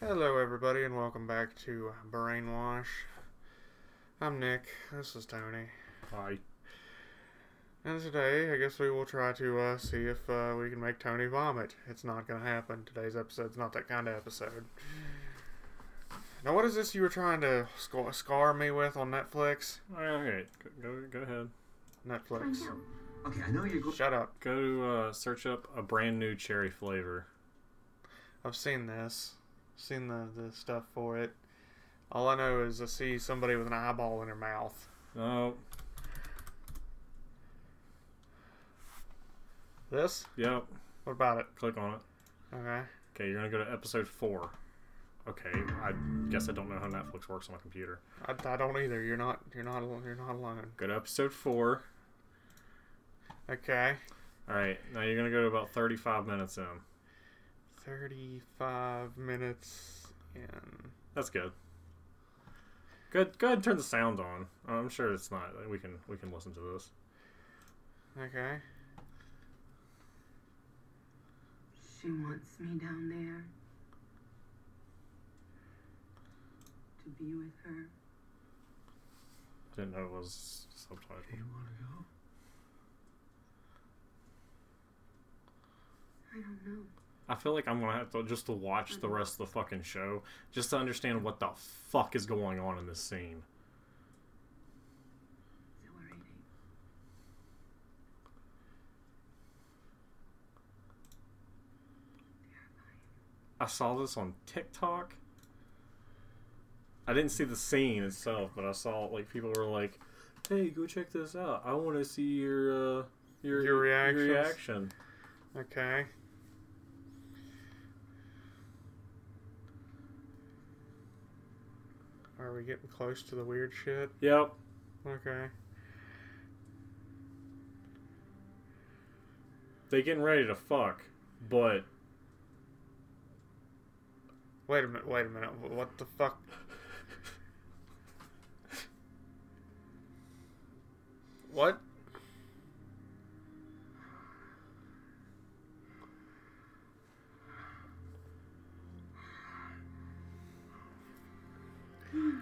Hello, everybody, and welcome back to Brainwash. I'm Nick. This is Tony. Hi. And today, I guess we will try to uh, see if uh, we can make Tony vomit. It's not going to happen. Today's episode's not that kind of episode. Now, what is this you were trying to scar, scar me with on Netflix? Okay, go, go, go ahead. Netflix. Okay, I know you're going. Shut up. Go to uh, search up a brand new cherry flavor. I've seen this. Seen the, the stuff for it. All I know is I see somebody with an eyeball in their mouth. Oh, This? yep. What about it? Click on it. Okay. Okay, you're gonna go to episode four. Okay, I guess I don't know how Netflix works on my computer. I, I don't either. You're not. You're not. You're not alone. Go to episode four. Okay. All right, now you're gonna go to about 35 minutes in. Thirty-five minutes in. That's good. Good. Go ahead and turn the sound on. I'm sure it's not. We can we can listen to this. Okay. She wants me down there to be with her. I Didn't know it was subtitled. You want to go? I don't know. I feel like I'm gonna have to just to watch the rest of the fucking show just to understand what the fuck is going on in this scene. I saw this on TikTok. I didn't see the scene itself, but I saw like people were like, "Hey, go check this out. I want to see your uh, your Your reactions? reaction." Okay. Are we getting close to the weird shit? Yep. Okay. They getting ready to fuck, but Wait a minute. Wait a minute. What the fuck? What?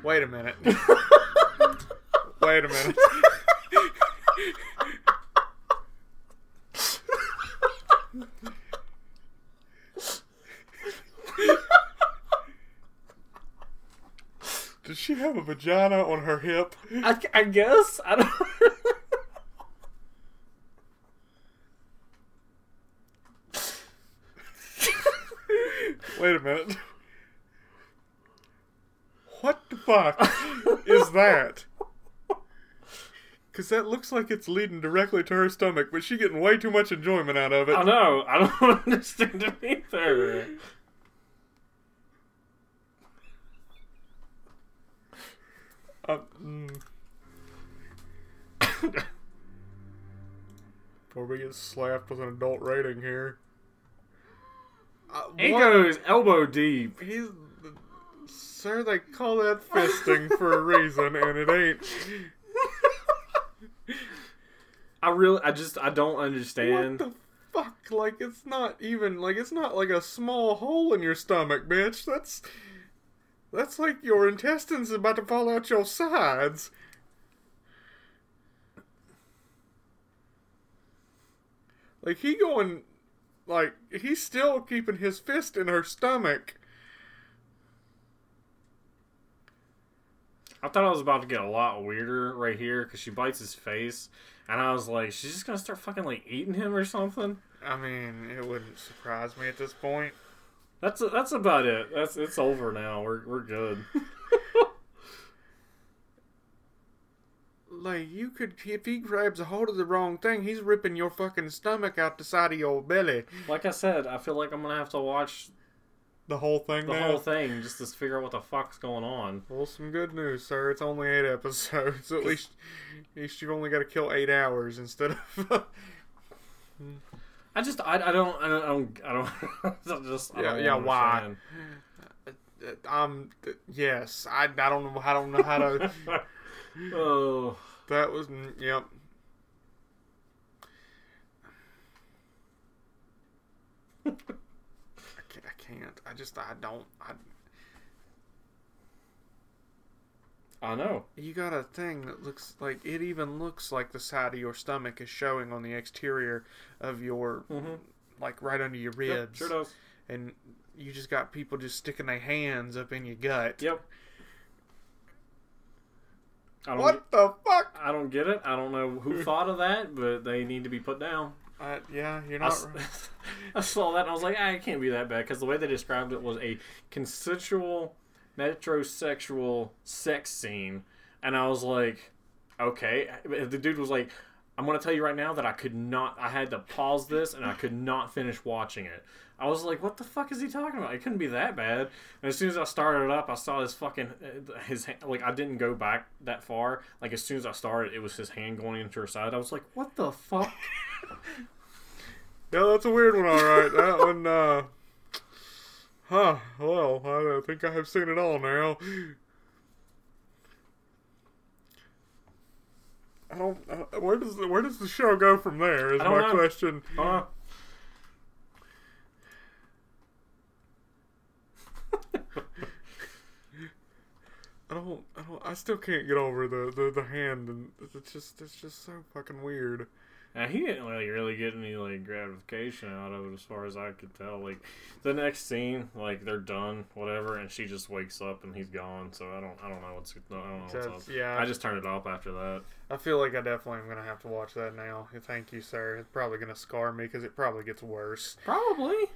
Wait a minute. Wait a minute. Does she have a vagina on her hip? I, I guess I don't. Wait a minute. What the fuck is that? Because that looks like it's leading directly to her stomach, but she getting way too much enjoyment out of it. I know. I don't understand it either. Uh, mm. Before we get slapped with an adult rating here. Uh, It what? goes elbow deep. He's. Sir, they call that fisting for a reason, and it ain't. I really, I just, I don't understand. What the fuck? Like, it's not even. Like, it's not like a small hole in your stomach, bitch. That's. That's like your intestines about to fall out your sides. Like, he going. Like, he's still keeping his fist in her stomach. I thought I was about to get a lot weirder right here because she bites his face, and I was like, she's just gonna start fucking like eating him or something. I mean, it wouldn't surprise me at this point. That's that's about it. That's it's over now. We're we're good. Like, you could. If he grabs a hold of the wrong thing, he's ripping your fucking stomach out the side of your belly. Like I said, I feel like I'm gonna have to watch The whole thing the now? whole thing just to figure out what the fuck's going on. Well, some good news, sir. It's only eight episodes. At least, at least you've only got to kill eight hours instead of. I just I, I don't I don't I don't, I don't just I Yeah, don't yeah, why? understand. um. Yes, I. I don't know. I don't know how to. oh, that was. Yep can't. I just I don't I I know. You got a thing that looks like it even looks like the side of your stomach is showing on the exterior of your mm-hmm. like right under your ribs. Yep, sure does. And you just got people just sticking their hands up in your gut. Yep. what get, the fuck? I don't get it. I don't know who thought of that, but they need to be put down. Uh, yeah, you're I, not. s- I saw that and I was like, ah, it can't be that bad because the way they described it was a consensual metrosexual sex scene, and I was like, okay. The dude was like, I'm gonna tell you right now that I could not. I had to pause this and I could not finish watching it. I was like, what the fuck is he talking about? It couldn't be that bad. And as soon as I started it up, I saw his fucking uh, his hand, like I didn't go back that far. Like as soon as I started, it was his hand going into her side. I was like, what the fuck? Yeah, that's a weird one, alright. that one, uh. Huh, well, I think I have seen it all now. I don't. Uh, where does the, where does the show go from there? Is my know. question. Uh, I don't. I don't. I still can't get over the the, the hand, and it's just it's just so fucking weird. And he didn't really really get any like gratification out of it, as far as I could tell. Like the next scene, like they're done, whatever, and she just wakes up and he's gone. So I don't I don't know what's I don't know what's up. yeah, I just turned it off after that. I feel like I definitely am gonna have to watch that now. Thank you, sir. It's probably gonna scar me because it probably gets worse. Probably.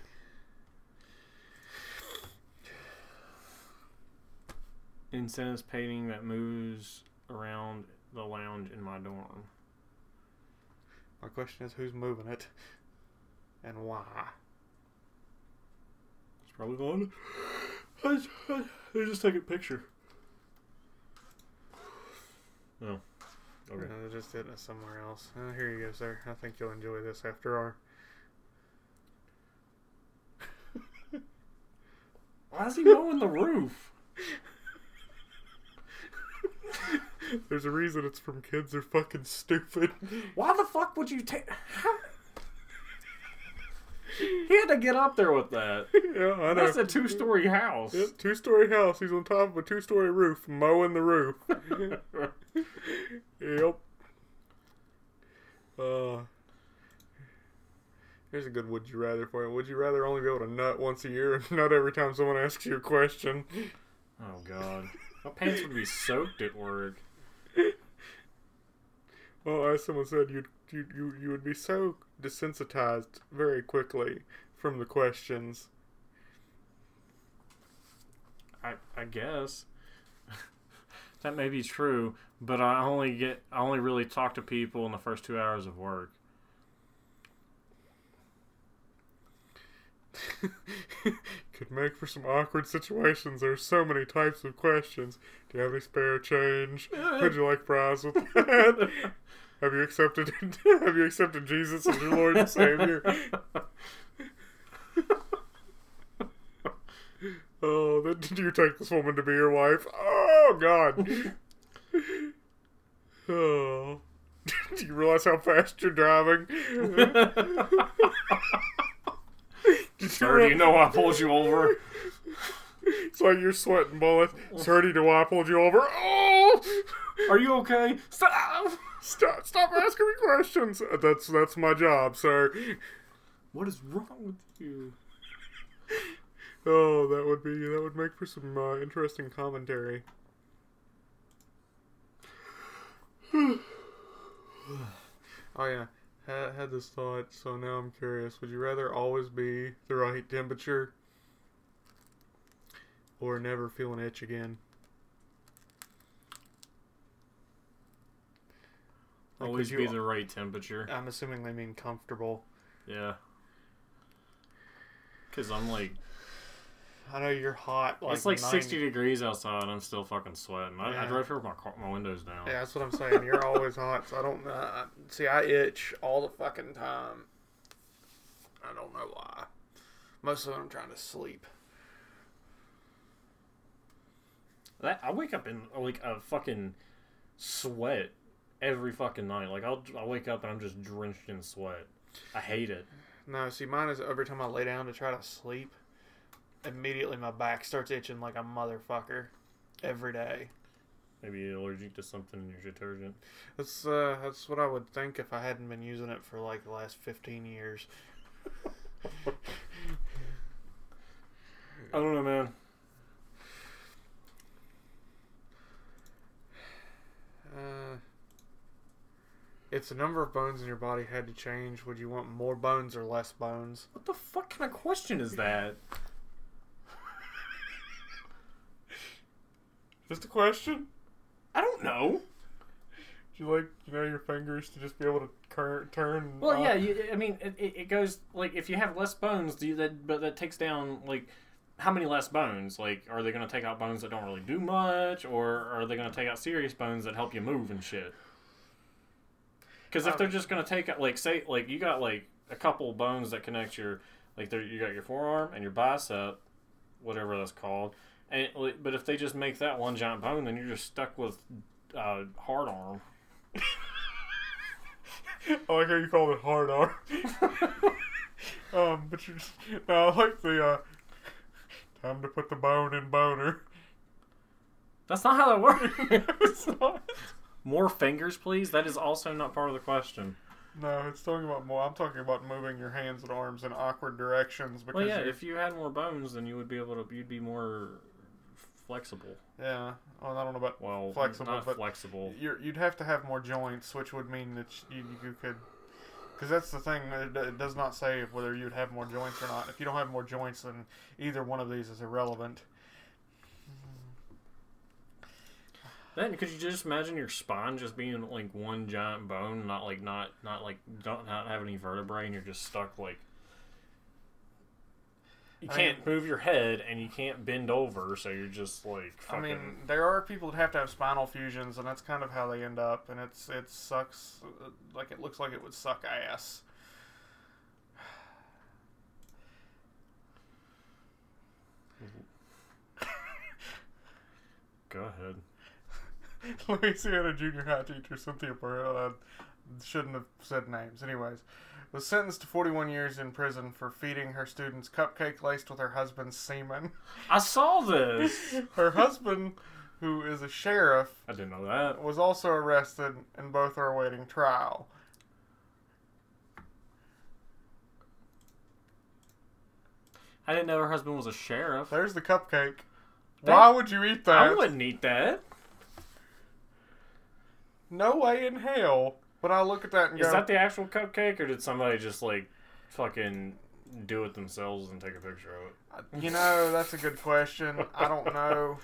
Incense painting that moves around the lounge in my dorm. My question is, who's moving it, and why? It's probably going. I, I, they just take a picture. Oh. Okay. Uh, they just did it somewhere else. Uh, here you go, sir. I think you'll enjoy this after our. Why is he mowing the roof? There's a reason it's from kids are fucking stupid. Why the fuck would you take? He had to get up there with that. yeah, I know. That's a two-story house. Yep, two-story house. He's on top of a two-story roof, mowing the roof. yep. Uh, here's a good would you rather for you. Would you rather only be able to nut once a year and nut every time someone asks you a question? Oh god, my pants would be soaked at work. Well, as someone said, you'd, you you you would be so desensitized very quickly from the questions. I I guess that may be true, but I only get I only really talk to people in the first two hours of work. Could make for some awkward situations. There's so many types of questions. Do you have any spare change? Would you like fries with that? Have you accepted? have you accepted Jesus as your Lord and Savior? Oh, did you take this woman to be your wife? Oh God. Oh. Do you realize how fast you're driving? You Sir, do you know I pulled you over? It's like you're sweating bullets. Sir, do I pulled you over? Oh! Are you okay? Stop! Stop! Stop asking me questions. Uh, That's that's my job, sir. What is wrong with you? Oh, that would be that would make for some uh, interesting commentary. oh yeah, had, had this thought. So now I'm curious. Would you rather always be the right temperature, or never feel an itch again? Like, Always you- be the right temperature. I'm assuming they mean comfortable. Yeah. Cause I'm like, I know you're hot. Like it's like 90 60 degrees outside. and I'm still fucking sweating. I, I drive here with my car, my windows down. Yeah, that's what I'm saying. You're always hot, so I don't. Uh, see, I itch all the fucking time. I don't know why. Most of it I'm trying to sleep. That I wake up in like a fucking sweat every fucking night. Like I'll I wake up and I'm just drenched in sweat. I hate it. No, see, mine is every time I lay down to try to sleep, immediately my back starts itching like a motherfucker every day. Maybe you're allergic to something in your detergent. That's uh, that's what I would think if I hadn't been using it for like the last fifteen years. I don't know, man. Uh, if the number of bones in your body had to change, would you want more bones or less bones? What the fuck kind of question is that? Just a question. I don't know. Do you like you know your fingers to just be able to cur- turn? Well, up? yeah, you, I mean, it, it it goes like if you have less bones, do you, that but that takes down like how many less bones? Like, are they going to take out bones that don't really do much, or are they going to take out serious bones that help you move and shit? Because if Um, they're just going to take out, like, say, like you got like a couple bones that connect your, like, there you got your forearm and your bicep, whatever that's called, and it, but if they just make that one giant bone, then you're just stuck with uh, hard arm. I like how you call it hard arm. um, but you just no, I like the uh, time to put the bone in boner. That's not how that works. it's not. More fingers, please. That is also not part of the question. No, it's talking about more. I'm talking about moving your hands and arms in awkward directions because Well, yeah. If you had more bones, then you would be able to. You'd be more flexible. yeah. Well, I don't know about Well, Flexible, not but- flexible. you're, you'd have to have more joints, which would mean that you, you could. Because that's the thing. It, it does not say whether you'd have more joints or not. If you don't have more joints, then either one of these is irrelevant. Then could you just imagine your spine just being like one giant bone, not like not not like don't not have any vertebrae, and you're just stuck like. You can't mean- move your head and you can't bend over, so you're just like I mean, there are people that have to have spinal fusions, and that's kind of how they end up. And it's it sucks. uh, Like it looks like it would suck ass. Go ahead. Louisiana junior high teacher Cynthia Burrell uh, shouldn't have said names. Anyways, was sentenced to 41 years in prison for feeding her students cupcake laced with her husband's semen. I saw this. Her husband, who is a sheriff, I didn't know that. was also arrested, and both are awaiting trial. I didn't know her husband was a sheriff. There's the cupcake. That- Why would you eat that? I wouldn't eat that. No way in hell. But I look at that and go Is go, that the actual cupcake, or did somebody just like fucking do it themselves and take a picture of it? you know, that's a good question. I don't know.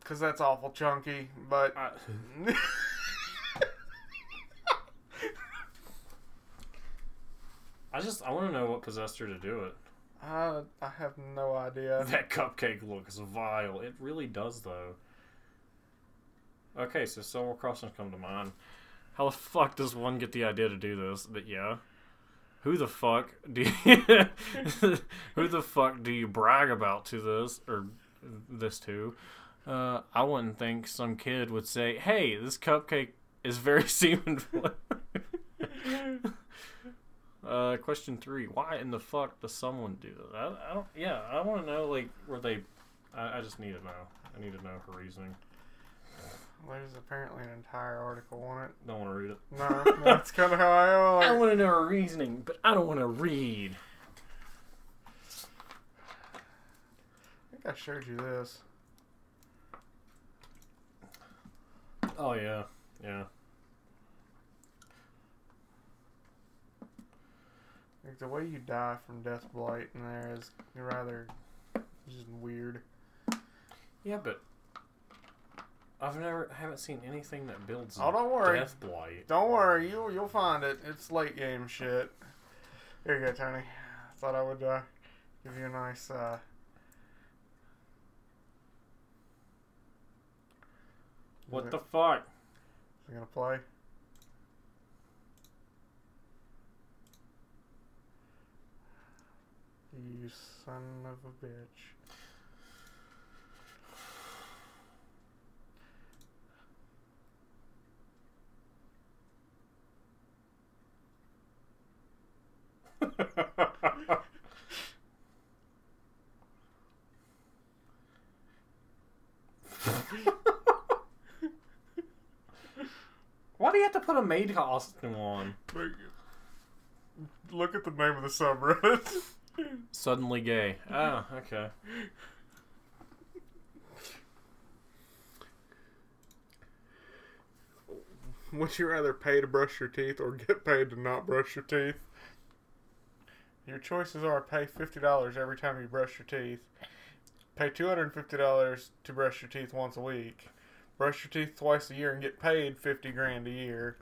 Because that's awful chunky, but. I, I just I want to know what possessed her to do it. I, I have no idea. That cupcake looks vile. It really does, though. Okay, so several crossings come to mind. How the fuck does one get the idea to do this? But yeah, who the fuck do you, who the fuck do you brag about to this or this to? Uh, I wouldn't think some kid would say, "Hey, this cupcake is very semen flavored." Uh, question three: Why in the fuck does someone do that? I, I don't. Yeah, I want to know. Like, were they? I, I just need to know. I need to know her reasoning. There's apparently an entire article on it. Don't want to read it. No, that's kind of how I am. I want to know her reasoning, but I don't want to read. I think I showed you this. Oh yeah, yeah. Like the way you die from death blight in there is rather just weird. Yeah, but I've never haven't seen anything that builds Oh, don't worry. death blight. Don't worry, you you'll find it. It's late game shit. Here you go, Tony. Thought I would uh, give you a nice. Uh, What the fuck? Is it gonna play? You son of a bitch. Why do you have to put a maid costume on? Look at the name of the subreddit. Suddenly gay. Oh, okay. Would you rather pay to brush your teeth or get paid to not brush your teeth? Your choices are pay $50 every time you brush your teeth, pay $250 to brush your teeth once a week, brush your teeth twice a year and get paid 50 grand a year,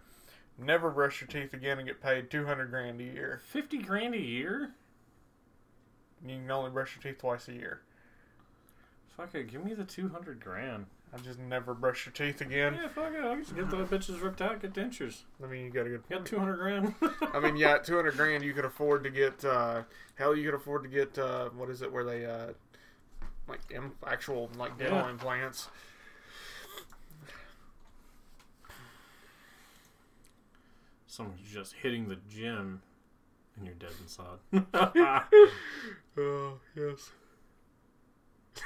never brush your teeth again and get paid 200 grand a year. Fifty grand a year? You can only brush your teeth twice a year. Fuck it, give me the two hundred grand. I just never brush your teeth again. Yeah, fuck it. I'll just get those bitches ripped out, get dentures. I mean, you got a good Got two hundred grand. I mean, yeah, two hundred grand you could afford to get. Uh, hell, you could afford to get. Uh, what is it? Where they uh, like Im- actual like dental Yeah. implants. Someone's just hitting the gym, and you're dead inside. Oh yes.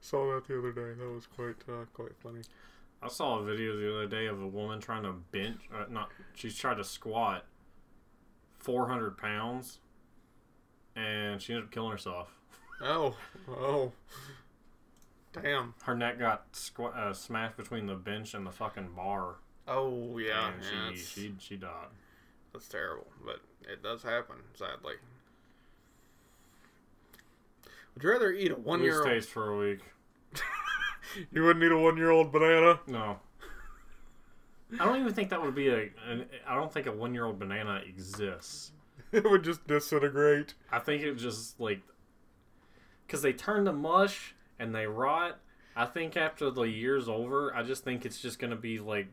Saw that the other day. That was quite uh, quite funny. I saw a video the other day of a woman trying to bench, uh, not, she's trying to squat 400 pounds, and she ended up killing herself. Oh oh. Damn. Her neck got squ- uh, smashed between the bench and the fucking bar, Oh yeah. and yeah, she, she she died. That's terrible, but it does happen, sadly. Would you rather eat a one year old? stays for a week. You wouldn't eat a one year old banana? No. I don't even think that would be a. An, I don't think a one year old banana exists. It would just disintegrate. I think it just like because they turn to mush and they rot. I think after the year's over, I just think it's just gonna be like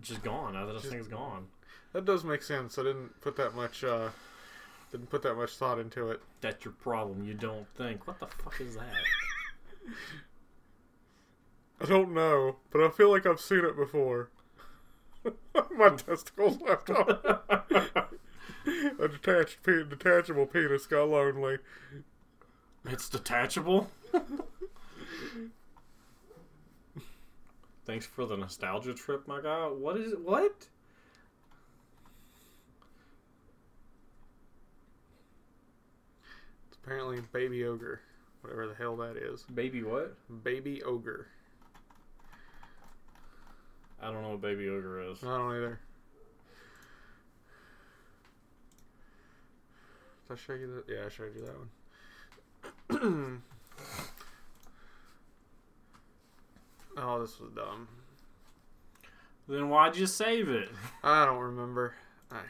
just gone. I just, Just- think it's gone. That does make sense. I didn't put that much uh didn't put that much thought into it. That's your problem. You don't think. What the fuck is that? I don't know, but I feel like I've seen it before. My testicles left off. A detached pe- detachable penis got lonely. it's detachable. Thanks for the nostalgia trip, my guy. What is it? What? Apparently baby ogre. Whatever the hell that is. Baby what? Baby ogre. I don't know what baby ogre is. I don't either. Did I show you that? Yeah, I showed you that one. oh, this was dumb. Then why'd you save it? I don't remember.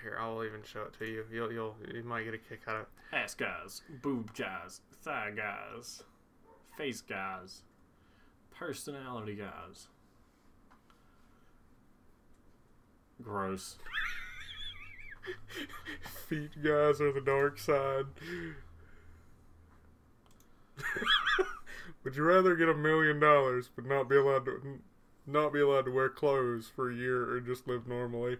Here, I'll even show it to you. You'll, you'll, you might get a kick out of it. Ass guys, boob guys, thigh guys, face guys, personality guys. Gross. Feet guys are the dark side. Would you rather get a million dollars but not be allowed to not be allowed to wear clothes for a year or just live normally?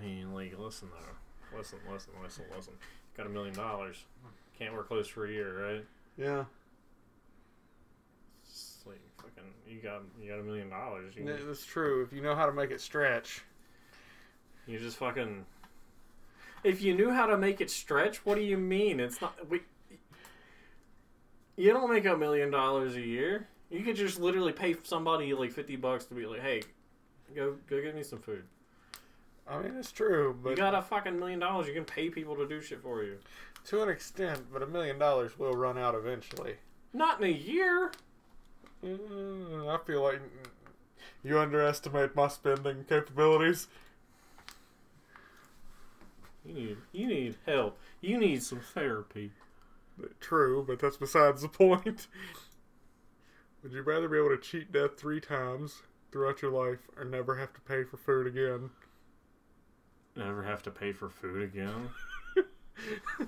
I mean, like, listen though. Listen, listen, listen, listen. Got a million dollars. Can't wear clothes for a year, right? Yeah, It's like fucking. You got you got a million dollars. You, can- that's true. If you know how to make it stretch. you just fucking. If you knew how to make it stretch, what do you mean? It's not. We, you don't make a million dollars a year. You could just literally pay somebody like fifty bucks to be like, "Hey, go go get me some food." I mean, it's true, but You got a fucking million dollars. You can pay people to do shit for you. to an extent. But a million dollars will run out eventually. Not in a year. Mm, I feel like you underestimate my spending capabilities. You need you need help. You need some therapy. True, but that's besides the point. Would you rather be able to cheat death three times throughout your life or never have to pay for food again? Never have to pay for food again.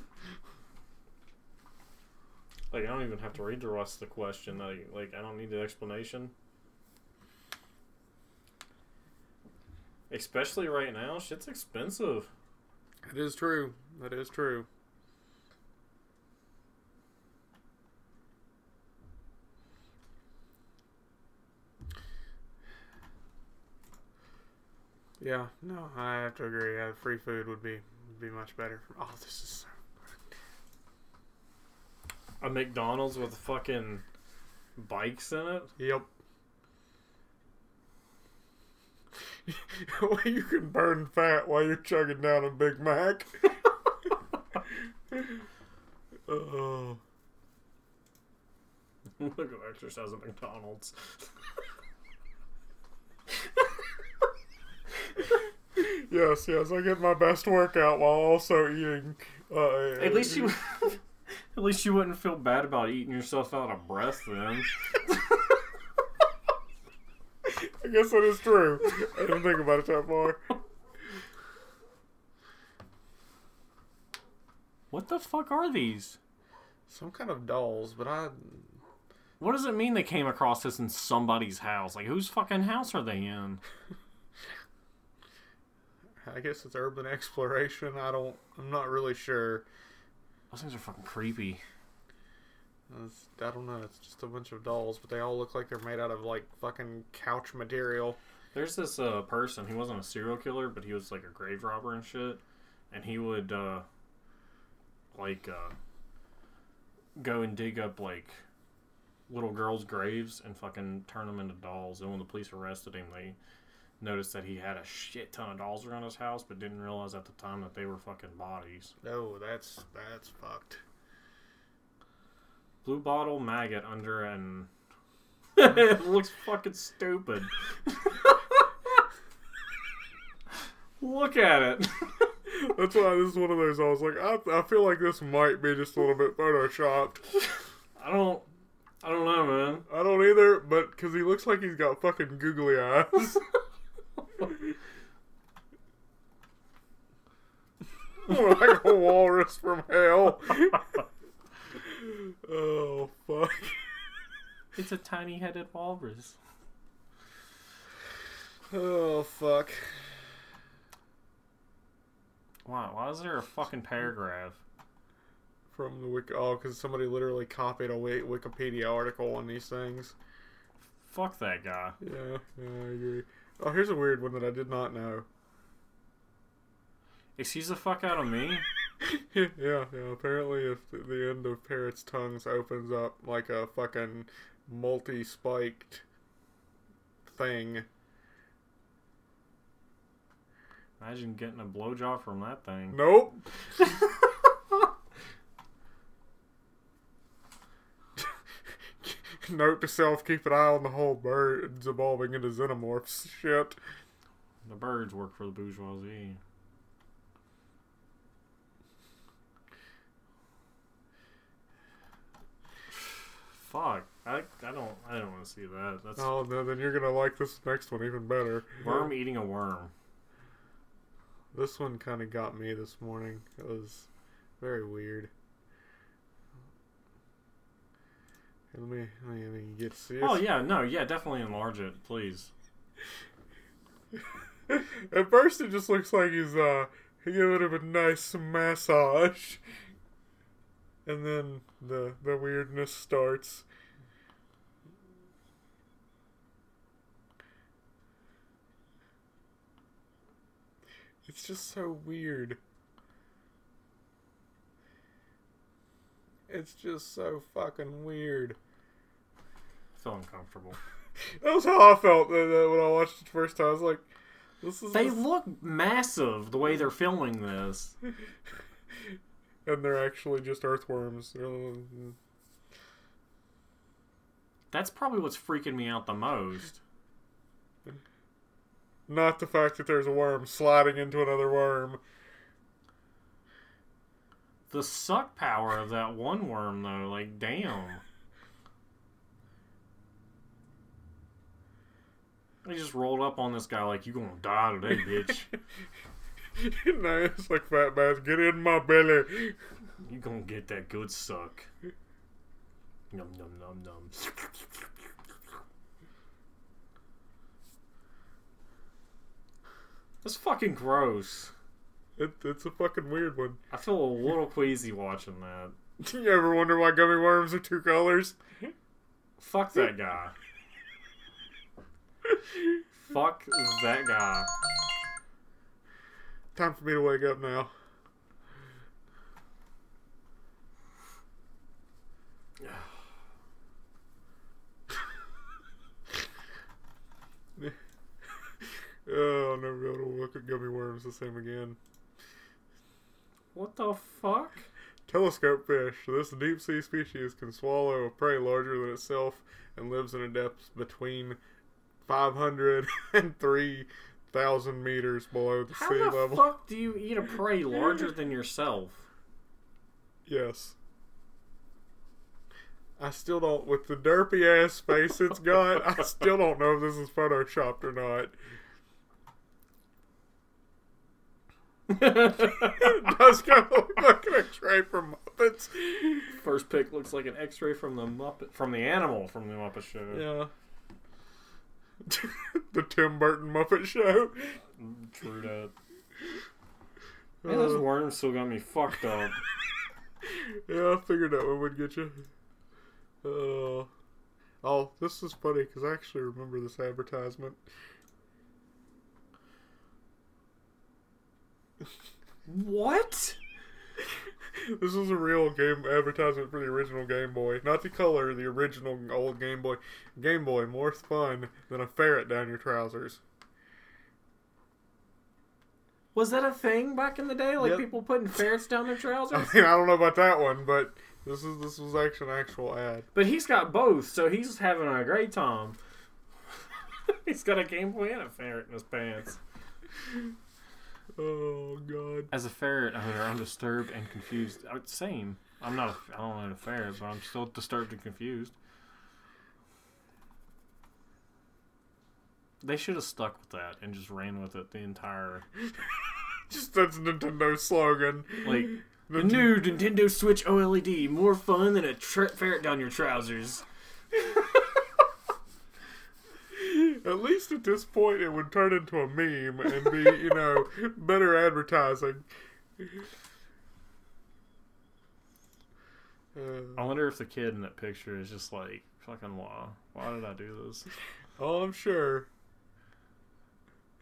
like I don't even have to read the rest of the question. Like like I don't need the explanation. Especially right now, shit's expensive. It is true. That is true. Yeah, no, I have to agree. Yeah, free food would be would be much better. Oh, this is so A McDonald's with fucking bikes in it. Yep. well, you can burn fat while you're chugging down a Big Mac. oh. Look at exercise at McDonald's. Yes, yes, I get my best workout while also eating. Uh, At least you, at least you wouldn't feel bad about eating yourself out of breath. Then I guess that is true. I didn't think about it that far. what the fuck are these? Some kind of dolls, but I. What does it mean they came across this in somebody's house? Like whose fucking house are they in? I guess it's urban exploration. I don't. I'm not really sure. Those things are fucking creepy. It's, I don't know. It's just a bunch of dolls, but they all look like they're made out of like fucking couch material. There's this uh, person. He wasn't a serial killer, but he was like a grave robber and shit. And he would uh, like uh, go and dig up like little girls' graves and fucking turn them into dolls. And when the police arrested him, they noticed that he had a shit ton of dolls around his house, but didn't realize at the time that they were fucking bodies. No, that's that's fucked. Blue bottle maggot under an. it looks fucking stupid. Look at it. That's why this is one of those. I was like, I, I feel like this might be just a little bit photoshopped. I don't. I don't know, man. I don't either, but because he looks like he's got fucking googly eyes. like a walrus from hell. oh fuck. It's a tiny headed walrus. Oh fuck. Why? Why is there a fucking paragraph? From the wiki, oh, because somebody literally copied a Wi- Wikipedia article on these things. Fuck that guy. Yeah, yeah, I agree. Oh, here's a weird one that I did not know. Excuse the fuck out of me? yeah, yeah. Apparently, if the, end of parrots' tongues opens up like a fucking multi-spiked thing, Imagine getting a blowjob from that thing. nope. Note to self: keep an eye on the whole birds evolving into xenomorphs. Shit. The birds work for the bourgeoisie. Fuck. I, I don't I don't want to see that. That's Oh, no, then you're gonna like this next one even better. worm eating a worm. This one kind of got me this morning. It was very weird. Here, Let me, let me, let me get see. Oh yeah, no, yeah, definitely enlarge it, please. At first, it just looks like he's uh giving him a nice massage, and then the the weirdness starts. It's just so weird. It's just so fucking weird. So uncomfortable. That was how I felt when I watched it the first time. I was like, "This is." They this- look massive the way they're filming this. and they're actually just earthworms. Uh, That's probably what's freaking me out the most. Not the fact that there's a worm sliding into another worm. The suck power of that one worm, though, like, damn. They just rolled up on this guy like, you gonna die today, bitch. no, it's like fat bass. Get in my belly. You gonna get that good suck. Num num num num. That's fucking gross. It, it's a fucking weird one. I feel a little queasy watching that. Do You ever wonder why gummy worms are two colors? Fuck that guy. Fuck that guy. Time for me to wake up now. oh, I'll never be able to look at gummy worms the same again. What the fuck? Telescope fish. This deep sea species can swallow a prey larger than itself and lives in a depth between 500 and 3,000 meters below the How sea the level. How the fuck do you eat a prey larger than yourself? Yes. I still don't, with the derpy ass face it's got, I still don't know if this is photoshopped or not. it does kind of look like an X-ray from Muppets. First pick looks like an X-ray from the Muppet, from the animal from the Muppet Show. Yeah. the Tim Burton Muppet Show. True that. Man, those Uh, worms still got me fucked up. yeah, I figured that one would get you. Uh, oh, this is funny because I actually remember this advertisement. What? This was a real game advertisement for the original Game Boy. Not the color, the original old Game Boy. Game Boy, more fun than a ferret down your trousers. Was that a thing back in the day? Like Yep. people putting ferrets down their trousers? I mean, I don't know about that one, but this is this was actually an actual ad. But he's got both, so he's having a great time. he's got a Game Boy and a ferret in his pants. Oh God. As a ferret owner, I'm disturbed and confused. Uh, Same. I'm not. A, I don't own a ferret, but I'm still disturbed and confused. They should have stuck with that and just ran with it the entire Just that's Nintendo slogan. like the new Nintendo Switch OLED, more fun than a tra- ferret down your trousers. At least at this point, it would turn into a meme and be, you know, better advertising. I Uh, wonder if the kid in that picture is just like fucking why? Why did I do this? oh, I'm sure.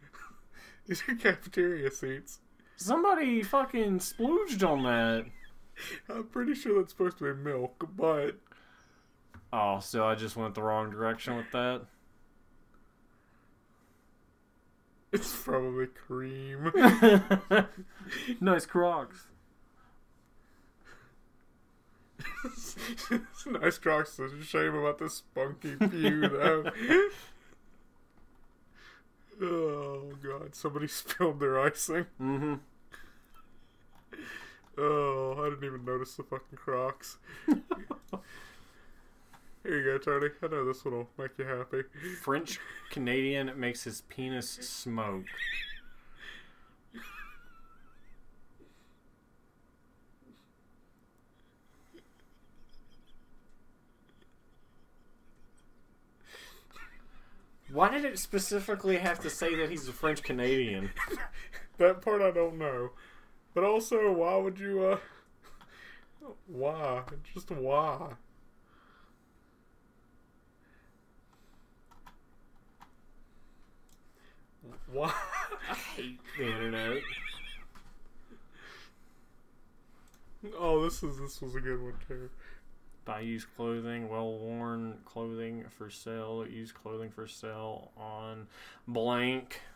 These are cafeteria seats. Somebody fucking splooged on that. I'm pretty sure that's supposed to be milk, but Oh, so I just went the wrong direction with that. It's probably cream. nice Crocs. nice Crocs. It's a shame about the spunky pew, though. oh god, somebody spilled their icing. Mm-hmm. Oh, I didn't even notice the fucking Crocs. Here you go, Tony. I know this one will make you happy. French Canadian makes his penis smoke. Why did it specifically have to say that he's a French Canadian? That part I don't know. But also, why would you, uh. Why? Just why? Why? I hate the internet. Oh, this is this was a good one too. Buy used clothing, well worn clothing for sale, used clothing for sale on blank.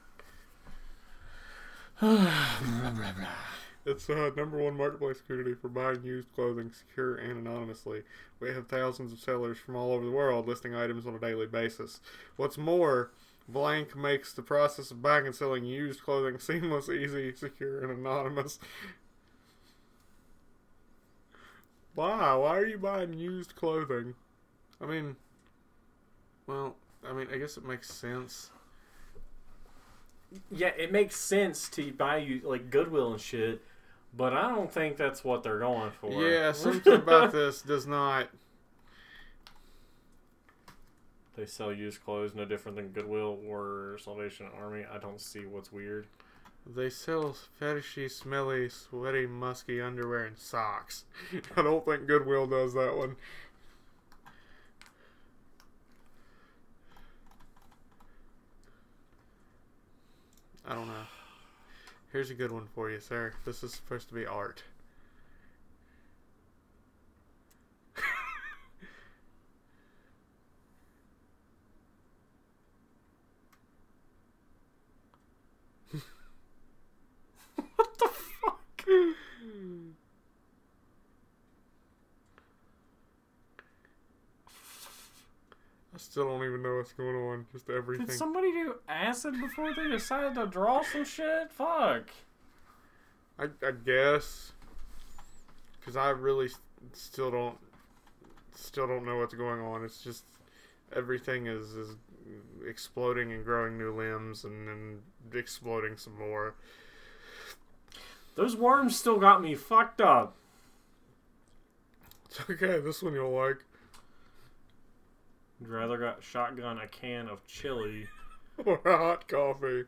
It's uh, number one marketplace community for buying used clothing secure and anonymously. We have thousands of sellers from all over the world listing items on a daily basis. What's more, Blank makes the process of buying and selling used clothing seamless, easy, secure, and anonymous. Why? Why are you buying used clothing? I mean, well, I mean, I guess it makes sense. Yeah, it makes sense to buy you like Goodwill and shit, but I don't think that's what they're going for. Yeah, something about this does not. They sell used clothes no different than Goodwill or Salvation Army. I don't see what's weird. They sell fetishy, smelly, sweaty, musky underwear and socks. I don't think Goodwill does that one. I don't know. Here's a good one for you, sir. This is supposed to be art. What the fuck? I still don't even know what's going on. Just everything. Did somebody do acid before they decided to draw some shit? Fuck. I, I guess because I really still don't still don't know what's going on. It's just everything is is exploding and growing new limbs and then exploding some more. Those worms still got me fucked up. It's okay. This one you'll like. I'd rather got shotgun a can of chili. or hot coffee.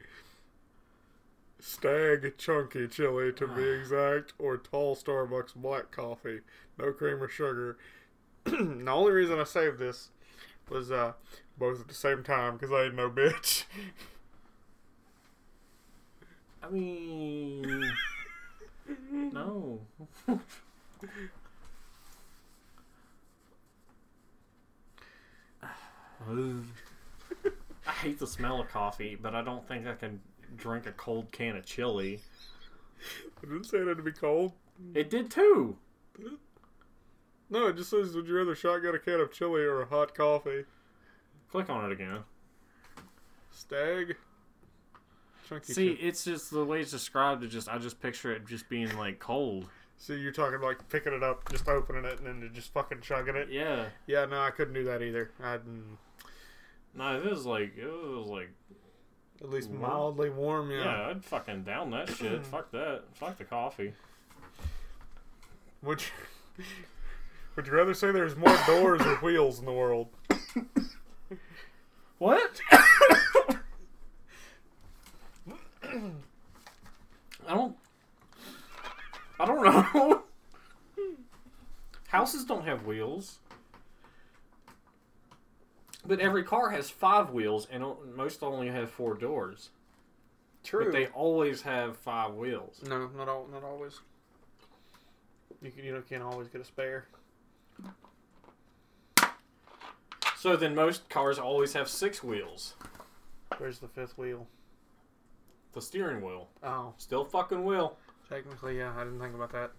Stagg chunky chili to be exact, or tall Starbucks black coffee, no cream or sugar. the only reason I saved this was uh, both at the same time because I ain't no bitch. I mean, no. I hate the smell of coffee, but I don't think I can drink a cold can of chili. I didn't say it had to be cold. It did too. No, it just says, would you rather shotgun a can of chili or a hot coffee? Click on it again. Stagg chunky See, chili. it's just the way it's described. It just I just picture it just being like cold. See, you're talking like picking it up, just opening it, and then just fucking chugging it. Yeah. Yeah, no, I couldn't do that either. Mm, No, it was like it was like at least Warm? mildly warm. yeah. Yeah. I'd fucking down that shit. Fuck that. Fuck the coffee. Would would you rather say there's more doors or wheels in the world? What? I don't. I don't know. Houses don't have wheels. But every car has five wheels, and most only have four doors. True. But they always have five wheels. no, not all, not always. You can, you know, can't always get a spare. So then most cars always have six wheels. Where's the fifth wheel? The steering wheel. Oh, Still fucking wheel. technically, yeah. I didn't think about that.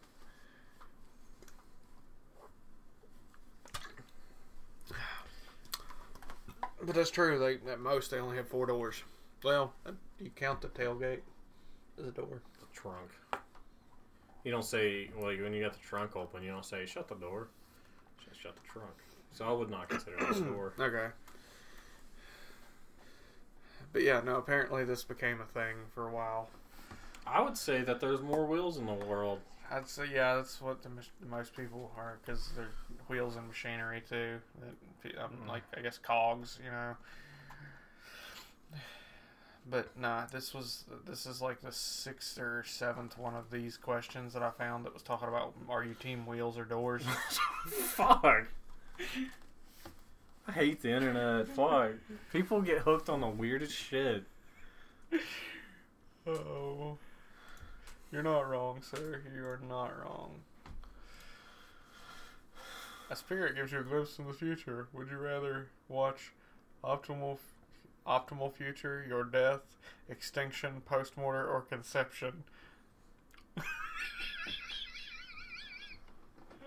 But that's true. They at most they only have four doors. Well, uh, you count the tailgate as a door. The trunk. You don't say, well when you got the trunk open, you don't say, shut the door. Just shut the trunk. So I would not consider it a door. Okay. But yeah, no. Apparently, this became a thing for a while. I would say that there's more wheels in the world. I'd say yeah, that's what the most people are because they're wheels and machinery too. That um, Mm. like I guess cogs, you know. But nah, this was this is like the sixth or seventh one of these questions that I found that was talking about are you team wheels or doors? Fuck. I hate the internet. Fuck. People get hooked on the weirdest shit. oh, you're not wrong, sir. You are not wrong. A spirit gives you a glimpse in the future. Would you rather watch optimal, optimal future, your death, extinction, postmortem, or conception?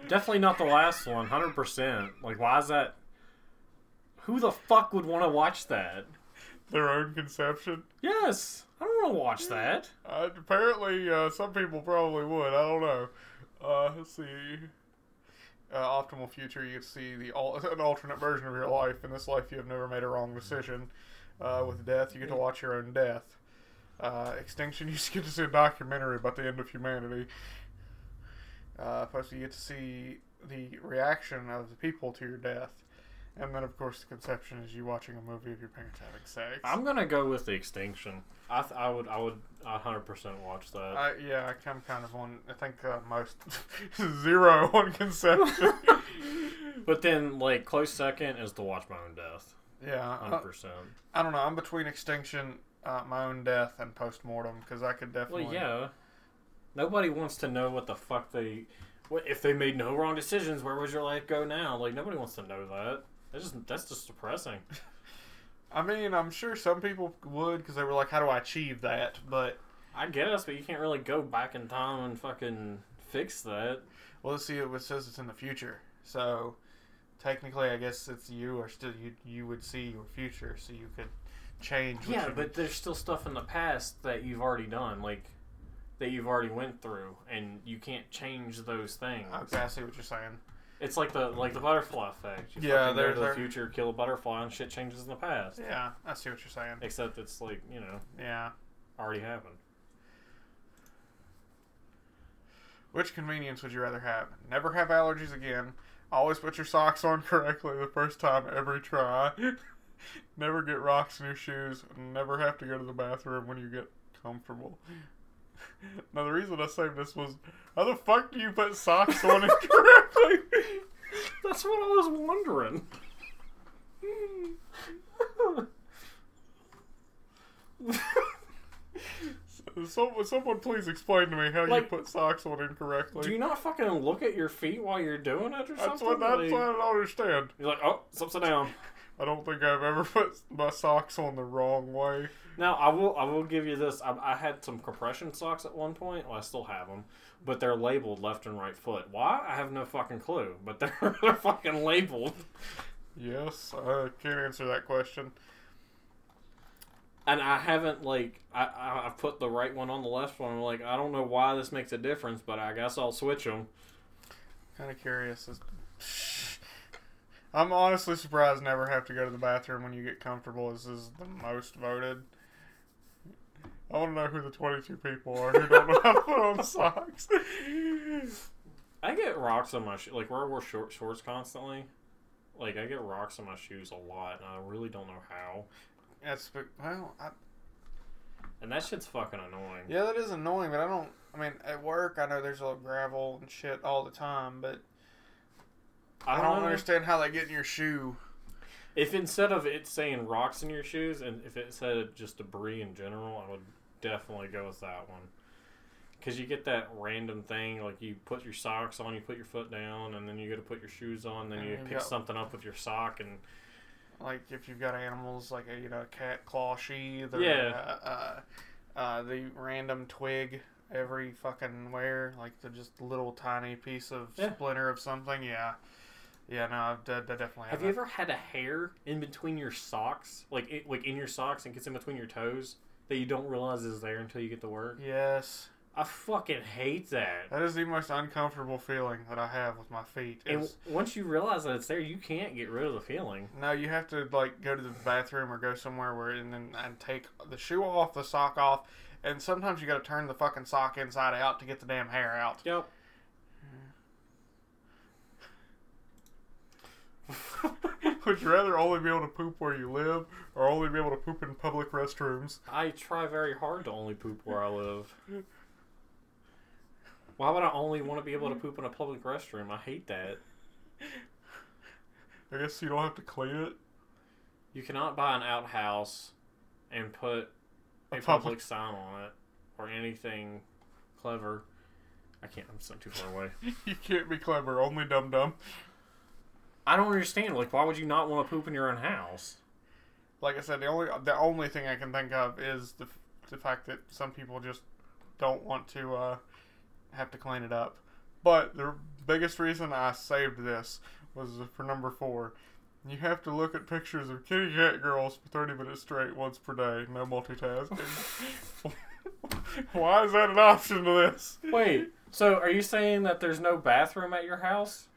Definitely not the last one, 100%. Like, why is that? Who the fuck would want to watch that? Their own conception. Yes. I don't want to watch that. Uh, apparently, uh, some people probably would. I don't know. Uh, let's see. Uh, optimal future, you get to see the al- an alternate version of your life. In this life, you have never made a wrong decision. Uh, with death, you get to watch your own death. Uh, extinction, you just get to see a documentary about the end of humanity. Uh, plus, you get to see the reaction of the people to your death. And then, of course, the conception is you watching a movie of your parents having sex. I'm gonna go with the extinction. I th- I would I would 100% watch that. I, yeah, I'm kind of on. I think uh, most zero on conception. but then like close second is to watch my own death. yeah, Hundred I, percent. I don't know. I'm between extinction uh, my own death and post mortem because I could definitely. Well, yeah. Nobody wants to know what the fuck they. What, if they made no wrong decisions, where would your life go now? Like nobody wants to know that. That's just that's just depressing. I mean, I'm sure some people would because they were like, "How do I achieve that?" But I guess, but you can't really go back in time and fucking fix that. well, let's see. It says it's in the future, so technically, I guess it's you or still you. You would see your future, so you could change. Yeah, but there's still stuff in the past that you've already done, like that you've already went through, and you can't change those things. okay, I see what you're saying. It's like the like the butterfly effect. You Yeah, fucking there- go to the future, kill a butterfly, and shit changes in the past. Yeah, I see what you're saying. Except it's like you know Yeah. already happened. Which convenience would you rather have? Never have allergies again. Always put your socks on correctly the first time every try. never get rocks in your shoes. Never have to go to the bathroom when you get comfortable. Now the reason I saved this was how the fuck do you put socks on incorrectly? That's what I was wondering. someone, someone please explain to me how you put socks on incorrectly. Do you not fucking look at your feet while you're doing it or that's something? what that's Like- what I don't understand. You're like, oh, it's upside down. I don't think I've ever put my socks on the wrong way. Now I will I will give you this. I, I had some compression socks at one point. Well, I still have them, but they're labeled left and right foot. Why? I have no fucking clue. But they're, they're fucking labeled. Yes, I can't answer that question. And I haven't like I I I've put the right one on the left one. I'm like I don't know why this makes a difference, but I guess I'll switch them. Kind of curious. I'm honestly surprised never have to go to the bathroom when you get comfortable. This is the most voted. I want to know who the 22 people are who don't know how to put on socks. I get rocks on my shoe. Like where I wear short shorts constantly. Like I get rocks on my shoes a lot, and I really don't know how. That's well, I, And that shit's fucking annoying. yeah, that is annoying. But I don't. I mean, at work, I know there's a lot of gravel and shit all the time, but I don't, know. understand how they get in your shoe. If instead of it saying rocks in your shoes, and if it said just debris in general, I would definitely go with that one. Because you get that random thing, like you put your socks on, you put your foot down, and then you go to put your shoes on, then And you pick got- something up with your sock, and like if you've got animals like a you know cat claw sheath or Yeah. uh, uh, uh, the random twig every fucking where like the just little tiny piece of Yeah. splinter of something yeah yeah no I've de- de- definitely have have you ever had a hair in between your socks, like it, like in your socks and gets in between your toes that you don't realize is there until you get to work? yes I fucking hate that. that is the most uncomfortable feeling that I have with my feet And once you realize that it's there, you can't get rid of the feeling. no you have to like go to the bathroom or go somewhere where and then and take the shoe off the sock off and sometimes you got to turn the fucking sock inside out to get the damn hair out Yep. Would you rather only be able to poop where you live or only be able to poop in public restrooms? I try very hard to only poop where I live. Why would I only want to be able to poop in a public restroom? I hate that. I guess you don't have to clean it. You cannot buy an outhouse and put a A public public- sign on it or anything clever. I can't. I'm so too far away. You can't be clever, only dumb dum. I don't understand. Like, why would you not want to poop in your own house? Like I said, the only the only thing I can think of is the the fact that some people just don't want to uh, have to clean it up. But the biggest reason I saved this was for number four. You have to look at pictures of kitty cat girls for 30 minutes straight once per day. No multitasking. Why is that an option to this? Wait. So, are you saying that there's no bathroom at your house?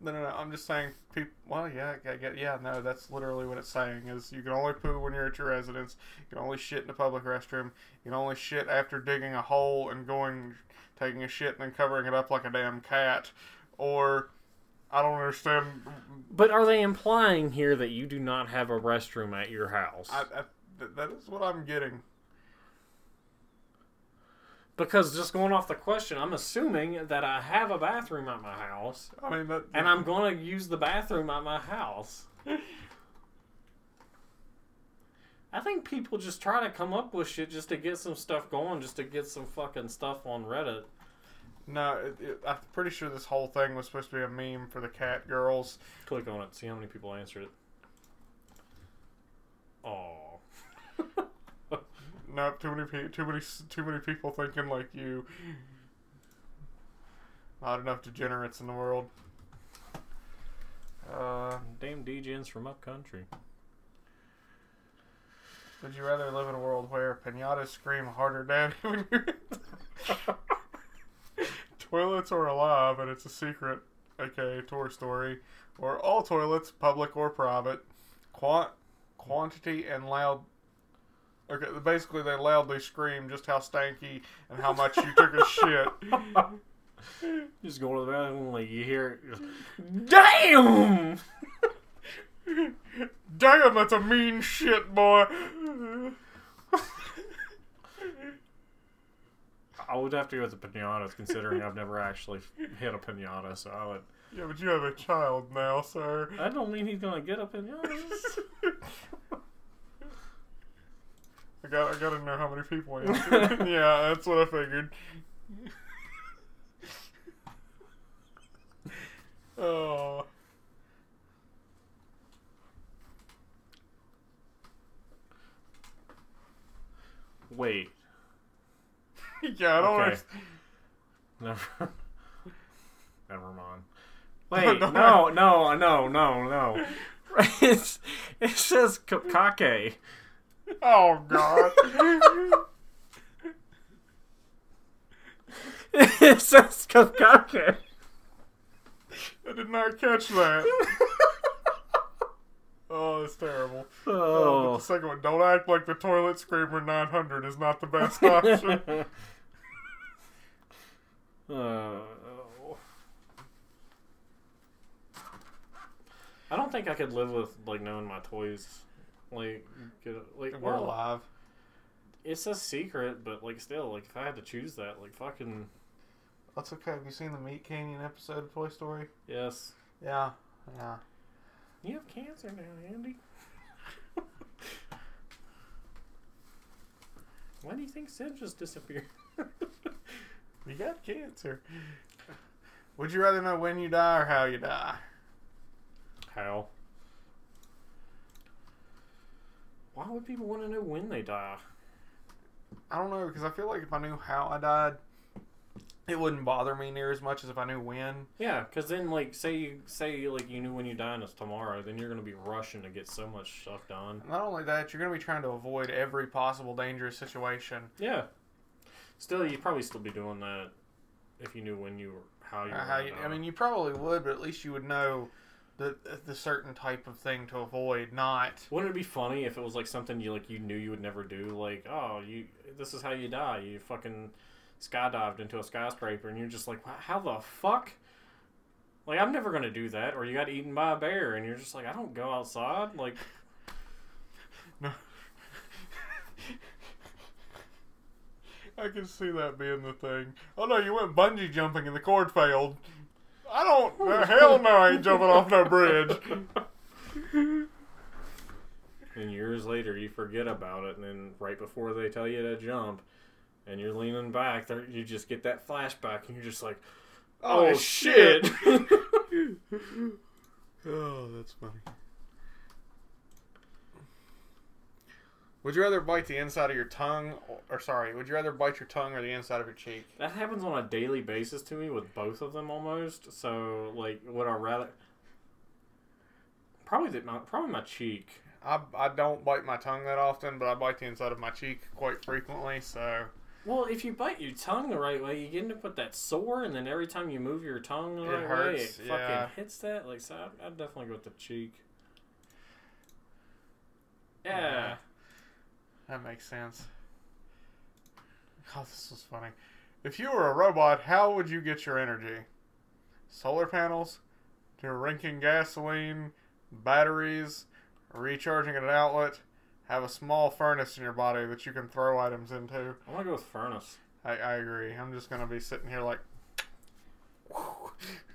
No, no, no. I'm just saying. People. Well, yeah, I get. Yeah, no. That's literally what it's saying. Is you can only poo when you're at your residence. You can only shit in a public restroom. You can only shit after digging a hole and going, taking a shit and then covering it up like a damn cat. Or, I don't understand. But are they implying here that you do not have a restroom at your house? I, I, that is what I'm getting. Because just going off the question, I'm assuming that I have a bathroom at my house, I mean that. and I'm going to use the bathroom at my house. I think people just try to come up with shit just to get some stuff going, just to get some fucking stuff on Reddit. No, it, it, I'm pretty sure this whole thing was supposed to be a meme for the cat girls. Click on it, see how many people answered it. Oh. Nope, too many pe- too many too many people thinking like you. Not enough degenerates in the world. Uh, Damn DJs from up country. would you rather live in a world where pinatas scream harder, Daddy, when you toilets are alive and it's a secret, aka Toy Story, or all toilets, public or private, quant quantity and loud. Okay, basically they loudly scream just how stanky and how much you took a shit. Just go to the bathroom, like you hear it. Damn! Damn, that's a mean shit, boy. I would have to go with the pinatas, considering I've never actually hit a pinata, so I would. yeah, but you have a child now, sir. I don't mean he's gonna get a pinata. I got, I gotta know how many people answered. yeah, that's what I figured. oh, Wait. yeah, I don't. Okay. Never. Never mind. Wait, no, no, no, no, no. It's, it says Kake. Oh God. it says Kake. I did not catch that. Oh, that's terrible. Oh, Oh. the second one, don't act like the toilet screamer 900 is not the best option. Uh, I don't think I could live with like knowing my toys. Like, get, like We're well, alive. It's a secret, but like still, like if I had to choose that, like fucking That's okay. Have you seen the Meat Canyon episode of Toy Story? yes. Yeah, yeah. You have cancer now, Andy. Why do you think Sid just disappeared? You got cancer. Would you rather know when you die or how you die? How? Why would people want to know when they die? I don't know because I feel like if I knew how I died, it wouldn't bother me near as much as if I knew when. Yeah, because then, like, say you say like you knew when you die and it's tomorrow, then you're gonna be rushing to get so much stuff done. Not only that, you're going to be trying to avoid every possible dangerous situation. Yeah. Still, you'd probably still be doing that if you knew when you were how you. Uh, how you, die. I mean, you probably would, but at least you would know the the certain type of thing to avoid. Not Wouldn't it be funny if it was like something you like you knew you would never do? Like, oh, you this is how you die. You fucking skydived into a skyscraper, and you're just like, how the fuck? Like, I'm never gonna do that. Or you got eaten by a bear, and you're just like, I don't go outside. Like, no. I can see that being the thing. Oh no, you went bungee jumping and the cord failed. I don't. uh, hell no, I ain't jumping off no bridge. and years later, you forget about it, and then right before they tell you to jump, and you're leaning back, there you just get that flashback, and you're just like, oh, Oh, shit. Oh, that's funny. Would you rather bite the inside of your tongue, or, or sorry, would you rather bite your tongue or the inside of your cheek? That happens on a daily basis to me with both of them almost. So like, would I rather? Probably the, my probably my cheek. I, I don't bite my tongue that often, but I bite the inside of my cheek quite frequently. So Well, if you bite your tongue the right way, you get up with that sore, and then every time you move your tongue the It right way, hurts, it yeah. fucking hits that. Like, so I'd, I'd definitely go with the cheek. Yeah. Yeah. That makes sense. Oh, this was funny. If you were a robot, how would you get your energy? Solar panels, drinking gasoline, batteries, recharging at an outlet, have a small furnace in your body that you can throw items into. I'm gonna go with furnace. I, I agree. I'm just gonna be sitting here like.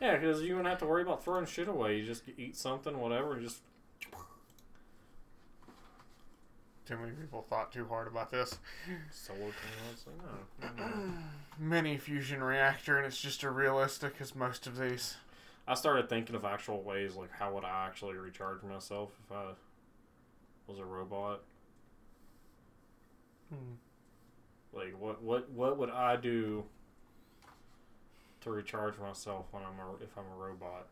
Yeah, because you wouldn't have to worry about throwing shit away. You just eat something, whatever, and just. Too many people thought too hard about this. Solar panel. It's like, no, no, no. Mini fusion reactor, and it's just as realistic as most of these. I started thinking of actual ways, like how would I actually recharge myself if I was a robot? Hmm. Like what what what would I do to recharge myself when I'm a, if I'm a robot?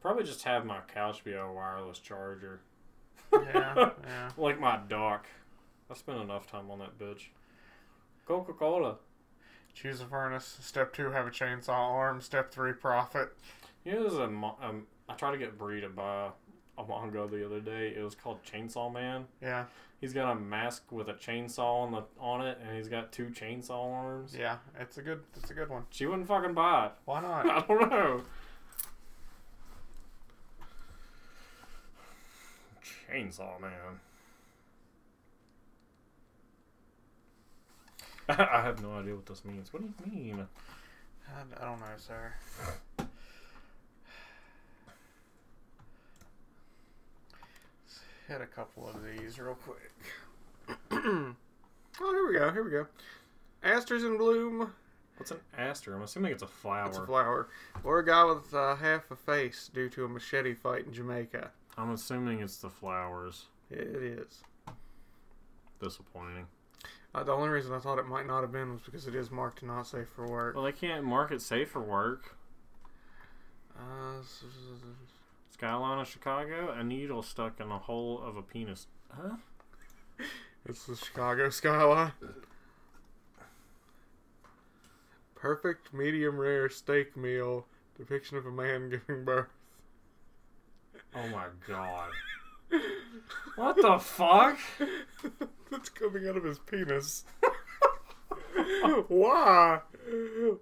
Probably just have my couch be a wireless charger, Yeah, yeah. like my dock. I spent enough time on that bitch. Coca Cola. Choose a furnace. Step two, have a chainsaw arm. Step three, profit. You know, there's a mo- um, I tried to get Bree to buy a manga the other day. It was called Chainsaw Man. Yeah, He's got a mask with a chainsaw on the on it, and he's got two chainsaw arms. yeah. It's a good. It's a good one. She wouldn't fucking buy it. Why not? I don't know. Chainsaw Man. I have no idea what this means. What do you mean? I, I don't know, sir. Let's hit a couple of these real quick. oh, here we go. Here we go. Asters in bloom. What's an aster? I'm assuming it's a flower. It's a flower. Or a guy with uh, half a face due to a machete fight in Jamaica. I'm assuming it's the flowers. It is. Disappointing. Uh, the only reason I thought it might not have been was because it is marked not safe for work. Well, they can't mark it safe for work. Uh, Skyline of Chicago, a needle stuck in the hole of a penis. Huh? it's the Chicago skyline. Perfect medium rare steak meal. Depiction of a man giving birth. Oh my god. what the fuck? That's coming out of his penis. Why?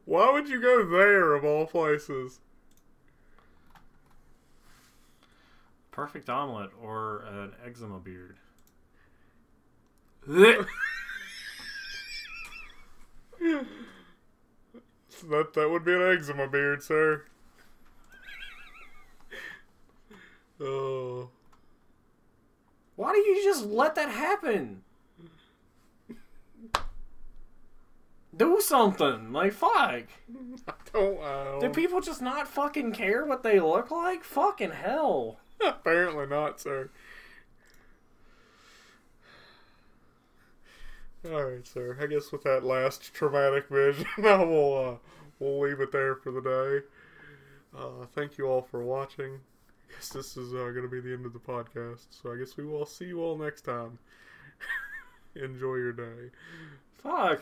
Why would you go there of all places? Perfect omelet or an eczema beard. That that would be an eczema beard, sir. Oh. Why do you just let that happen? Do something. Like, fuck. I don't know. Do people just not fucking care what they look like? Fucking hell. Apparently not, sir. Alright, sir. I guess with that last traumatic vision, I will uh, we'll leave it there for the day. Uh, thank you all for watching. This is uh, going to be the end of the podcast, so I guess we will see you all next time. Enjoy your day. Fuck.